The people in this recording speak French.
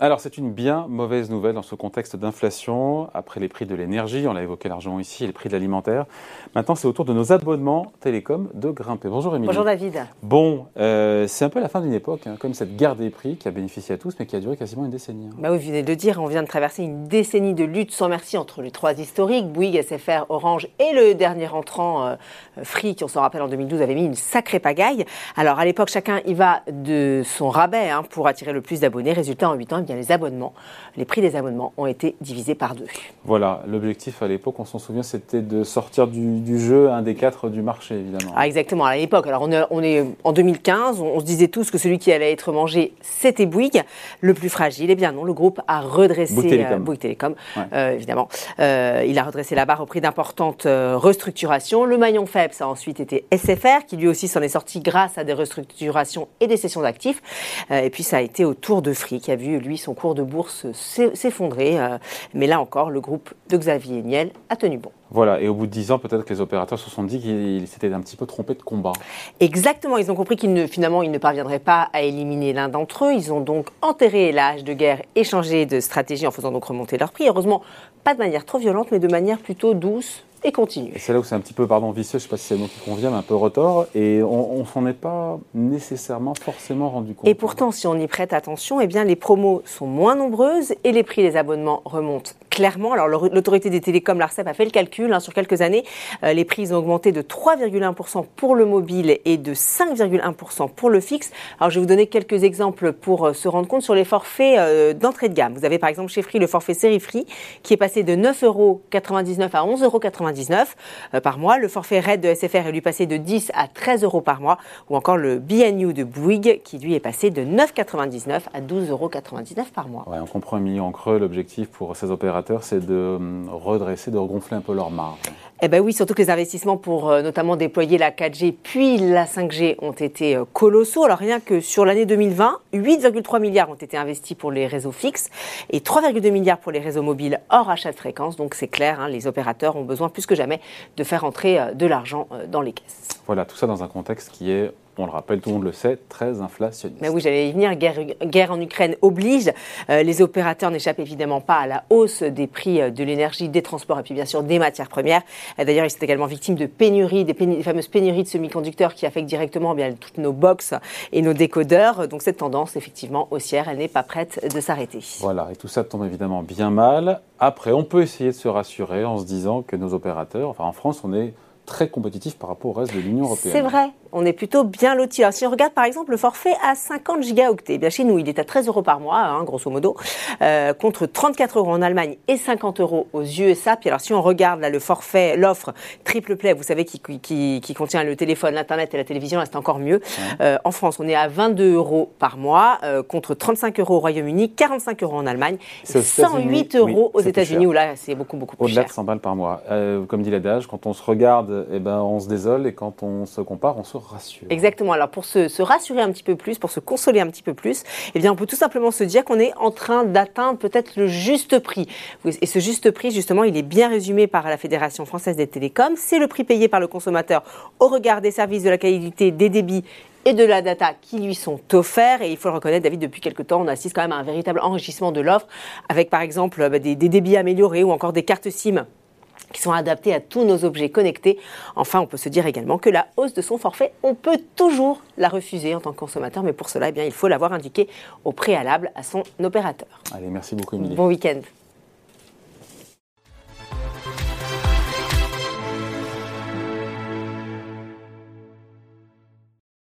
Alors c'est une bien mauvaise nouvelle dans ce contexte d'inflation, après les prix de l'énergie, on l'a évoqué largement ici, et les prix de l'alimentaire. Maintenant c'est au tour de nos abonnements télécom de grimper. Bonjour Émilie. Bonjour David. Bon, euh, c'est un peu la fin d'une époque, hein, comme cette guerre des prix qui a bénéficié à tous, mais qui a duré quasiment une décennie. hein. Bah oui, vous venez de le dire, on vient de traverser une décennie de lutte sans merci entre les trois historiques, Bouygues, SFR, Orange et le dernier entrant euh, Free, qui on s'en rappelle en 2012 avait mis une sacrée pagaille. Alors à l'époque, chacun y va de son rabais hein, pour attirer le plus d'abonnés. Résultat, en 8 ans, eh bien, les abonnements, les prix des abonnements ont été divisés par deux. Voilà, l'objectif à l'époque, on s'en souvient, c'était de sortir du, du jeu un des quatre du marché, évidemment. Ah, exactement, à l'époque. Alors, on est, on est en 2015, on, on se disait tous que celui qui allait être mangé, c'était Bouygues, le plus fragile. Eh bien non, le groupe a redressé Bouygues Télécom. Bouygues Télécom, Ouais. euh, évidemment. Euh, il a redressé la barre au prix d'importantes euh, restructurations. Le maillon faible, ça a ensuite été SFR, qui lui aussi s'en est sorti grâce à des restructurations et des cessions d'actifs. Euh, et puis, ça a été au tour de Free, qui a vu, lui, son cours de bourse s'e- s'effondrer. Euh, mais là encore, le groupe de Xavier Niel a tenu bon. Voilà, et au bout de 10 ans, peut-être que les opérateurs se sont dit qu'ils s'étaient un petit peu trompés de combat. Exactement, ils ont compris qu'ils ne, finalement, ils ne parviendraient pas à éliminer l'un d'entre eux. Ils ont donc enterré l'âge de guerre et changé de stratégie en faisant donc remonter leur prix. Heureusement, pas de manière trop violente, mais de manière plutôt douce et continue. Et c'est là où c'est un petit peu, pardon, vicieux, je ne sais pas si c'est le mot qui convient, mais un peu retors, et on ne s'en est pas nécessairement forcément rendu compte. Et pourtant, si on y prête attention, eh bien, les promos sont moins nombreuses et les prix des abonnements remontent clairement. Alors, l'au- l'autorité des télécoms, l'ARCEP, a fait le calcul. hein, sur quelques années, Euh, les prix ont augmenté de 3,1% pour le mobile et de 5,1% pour le fixe. Alors, je vais vous donner quelques exemples pour euh, se rendre compte sur les forfaits euh, d'entrée de gamme. Vous avez par exemple chez Free le forfait série Free qui est passé de 9,99 euros à 11,99 euros par mois. Le forfait RAID de SFR est lui passé de 10 à 13 euros par mois. Ou encore le BNU de Bouygues qui lui est passé de 9,99 à 12,99 euros par mois. Ouais, on comprend un million en creux. L'objectif pour ces opérateurs, c'est de hum, redresser, de regonfler un peu leur marge. Eh ben oui, surtout que les investissements pour euh, notamment déployer la 4G puis la 5G ont été euh, colossaux. Alors rien que sur l'année 2020, 8,3 milliards ont été investis pour les réseaux fixes et 3,2 milliards pour les réseaux mobiles hors achat de fréquences. Donc c'est clair, hein, les opérateurs ont besoin plus que jamais de faire entrer euh, de l'argent euh, dans les caisses. Voilà, tout ça dans un contexte qui est, on le rappelle, tout le monde le sait, très inflationniste. Mais oui, j'allais y venir. Guerre, guerre en Ukraine oblige. Euh, les opérateurs n'échappent évidemment pas à la hausse des prix euh, de l'énergie, des transports et puis bien sûr des matières premières. Euh, D'ailleurs, ils sont également victimes de pénuries, des, fameuses pénuries de semi-conducteurs qui affectent directement eh bien, toutes nos box et nos décodeurs. Donc cette tendance, effectivement, haussière, elle n'est pas prête de s'arrêter. Voilà, et tout ça tombe évidemment bien mal. Après, on peut essayer de se rassurer en se disant que nos opérateurs, enfin en France, on est très compétitif par rapport au reste de l'Union européenne. C'est vrai, on est plutôt bien. Alors, si on regarde par exemple le forfait à 50 gigaoctets, eh bien chez nous il est à 13 euros par mois, hein, grosso modo, euh, contre 34 euros en Allemagne et 50 euros aux USA. Puis alors si on regarde là le forfait, l'offre triple play, vous savez qui, qui, qui contient le téléphone, l'internet et la télévision, là c'est encore mieux. Euh, en France, on est à 22 euros par mois euh, contre 35 euros au Royaume-Uni, 45 euros en Allemagne, aux 108 États-Unis, euros oui, aux États-Unis où là c'est beaucoup beaucoup plus Au-delà cher. de 100 balles par mois. Euh, comme dit l'adage, quand on se regarde, eh ben, on se désole, et quand on se compare, on se rassure. Exactement. Alors pour se, rassurer un petit peu plus, pour se consoler un petit peu plus, eh bien on peut tout simplement se dire qu'on est en train d'atteindre peut-être le juste prix. Et ce juste prix, justement, il est bien résumé par la Fédération française des télécoms. C'est le prix payé par le consommateur au regard des services, de la qualité, des débits et de la data qui lui sont offerts. Et il faut le reconnaître, David, depuis quelques temps, on assiste quand même à un véritable enrichissement de l'offre, avec par exemple bah, des débits améliorés ou encore des cartes SIM qui sont adaptés à tous nos objets connectés. Enfin, on peut se dire également que la hausse de son forfait, on peut toujours la refuser en tant que consommateur, mais pour cela, eh bien, il faut l'avoir indiqué au préalable à son opérateur. Allez, merci beaucoup, Émilie. Bon week-end.